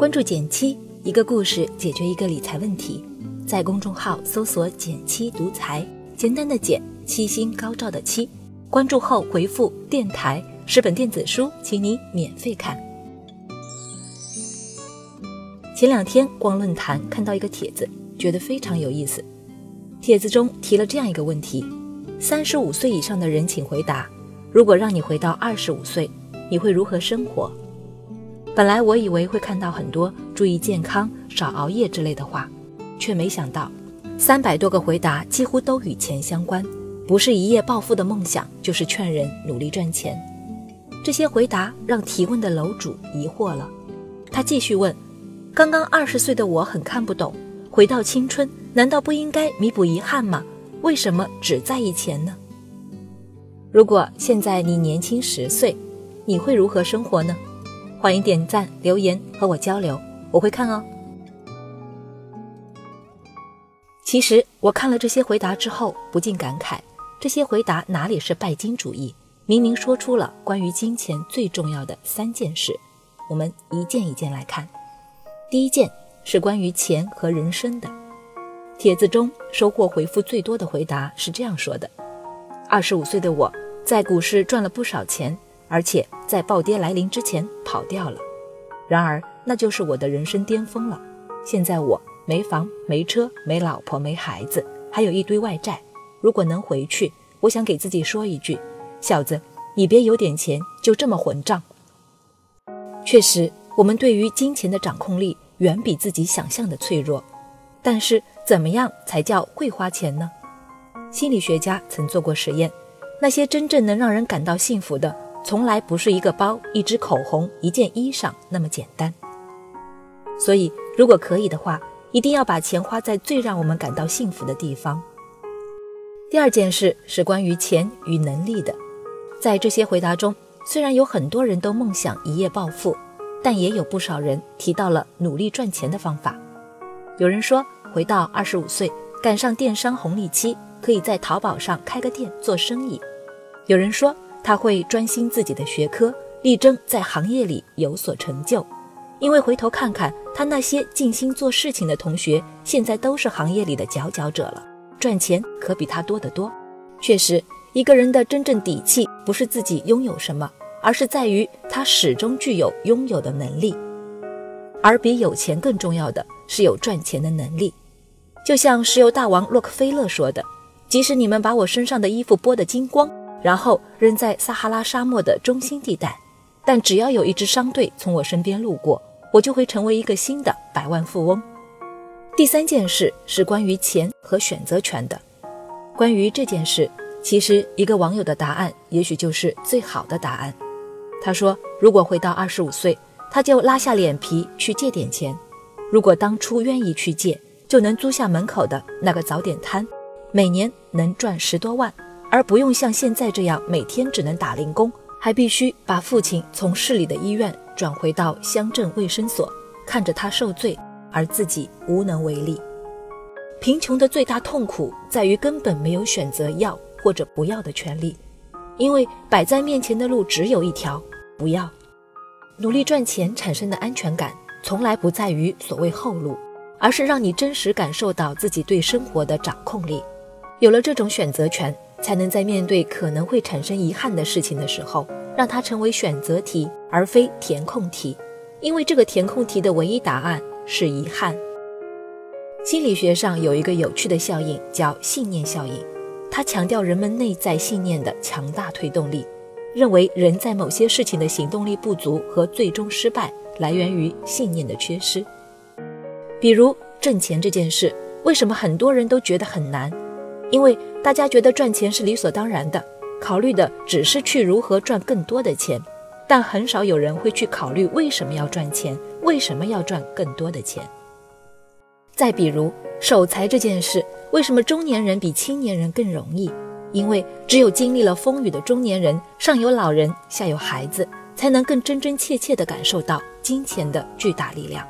关注减七，一个故事解决一个理财问题。在公众号搜索“减七独裁，简单的减，七星高照的七。关注后回复“电台”，十本电子书，请你免费看。前两天逛论坛看到一个帖子，觉得非常有意思。帖子中提了这样一个问题：三十五岁以上的人请回答，如果让你回到二十五岁，你会如何生活？本来我以为会看到很多注意健康、少熬夜之类的话，却没想到三百多个回答几乎都与钱相关，不是一夜暴富的梦想，就是劝人努力赚钱。这些回答让提问的楼主疑惑了，他继续问：刚刚二十岁的我很看不懂，回到青春难道不应该弥补遗憾吗？为什么只在意钱呢？如果现在你年轻十岁，你会如何生活呢？欢迎点赞留言和我交流，我会看哦。其实我看了这些回答之后，不禁感慨：这些回答哪里是拜金主义？明明说出了关于金钱最重要的三件事。我们一件一件来看。第一件是关于钱和人生的。帖子中收获回复最多的回答是这样说的：二十五岁的我在股市赚了不少钱。而且在暴跌来临之前跑掉了，然而那就是我的人生巅峰了。现在我没房没车没老婆没孩子，还有一堆外债。如果能回去，我想给自己说一句：小子，你别有点钱就这么混账。确实，我们对于金钱的掌控力远比自己想象的脆弱。但是，怎么样才叫会花钱呢？心理学家曾做过实验，那些真正能让人感到幸福的。从来不是一个包、一支口红、一件衣裳那么简单。所以，如果可以的话，一定要把钱花在最让我们感到幸福的地方。第二件事是关于钱与能力的。在这些回答中，虽然有很多人都梦想一夜暴富，但也有不少人提到了努力赚钱的方法。有人说，回到二十五岁，赶上电商红利期，可以在淘宝上开个店做生意。有人说。他会专心自己的学科，力争在行业里有所成就。因为回头看看他那些尽心做事情的同学，现在都是行业里的佼佼者了，赚钱可比他多得多。确实，一个人的真正底气不是自己拥有什么，而是在于他始终具有拥有的能力。而比有钱更重要的是有赚钱的能力。就像石油大王洛克菲勒说的：“即使你们把我身上的衣服剥得精光。”然后扔在撒哈拉沙漠的中心地带，但只要有一支商队从我身边路过，我就会成为一个新的百万富翁。第三件事是关于钱和选择权的。关于这件事，其实一个网友的答案也许就是最好的答案。他说：“如果回到二十五岁，他就拉下脸皮去借点钱。如果当初愿意去借，就能租下门口的那个早点摊，每年能赚十多万。”而不用像现在这样每天只能打零工，还必须把父亲从市里的医院转回到乡镇卫生所，看着他受罪，而自己无能为力。贫穷的最大痛苦在于根本没有选择要或者不要的权利，因为摆在面前的路只有一条：不要。努力赚钱产生的安全感，从来不在于所谓后路，而是让你真实感受到自己对生活的掌控力。有了这种选择权。才能在面对可能会产生遗憾的事情的时候，让它成为选择题而非填空题，因为这个填空题的唯一答案是遗憾。心理学上有一个有趣的效应叫信念效应，它强调人们内在信念的强大推动力，认为人在某些事情的行动力不足和最终失败来源于信念的缺失。比如挣钱这件事，为什么很多人都觉得很难？因为大家觉得赚钱是理所当然的，考虑的只是去如何赚更多的钱，但很少有人会去考虑为什么要赚钱，为什么要赚更多的钱。再比如守财这件事，为什么中年人比青年人更容易？因为只有经历了风雨的中年人，上有老人，下有孩子，才能更真真切切地感受到金钱的巨大力量。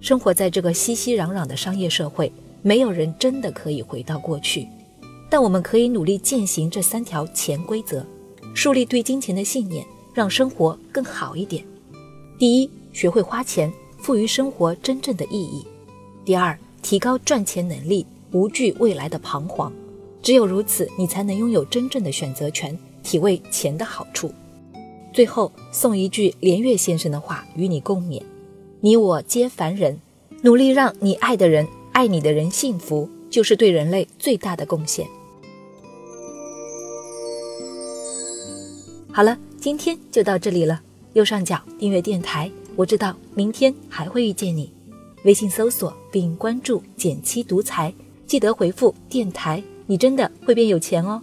生活在这个熙熙攘攘的商业社会。没有人真的可以回到过去，但我们可以努力践行这三条潜规则，树立对金钱的信念，让生活更好一点。第一，学会花钱，赋予生活真正的意义；第二，提高赚钱能力，无惧未来的彷徨。只有如此，你才能拥有真正的选择权，体味钱的好处。最后送一句连岳先生的话与你共勉：你我皆凡人，努力让你爱的人、爱你的人幸福，就是对人类最大的贡献。好了，今天就到这里了。右上角订阅电台，我知道明天还会遇见你。微信搜索并关注“减七独裁，记得回复“电台”，你真的会变有钱哦。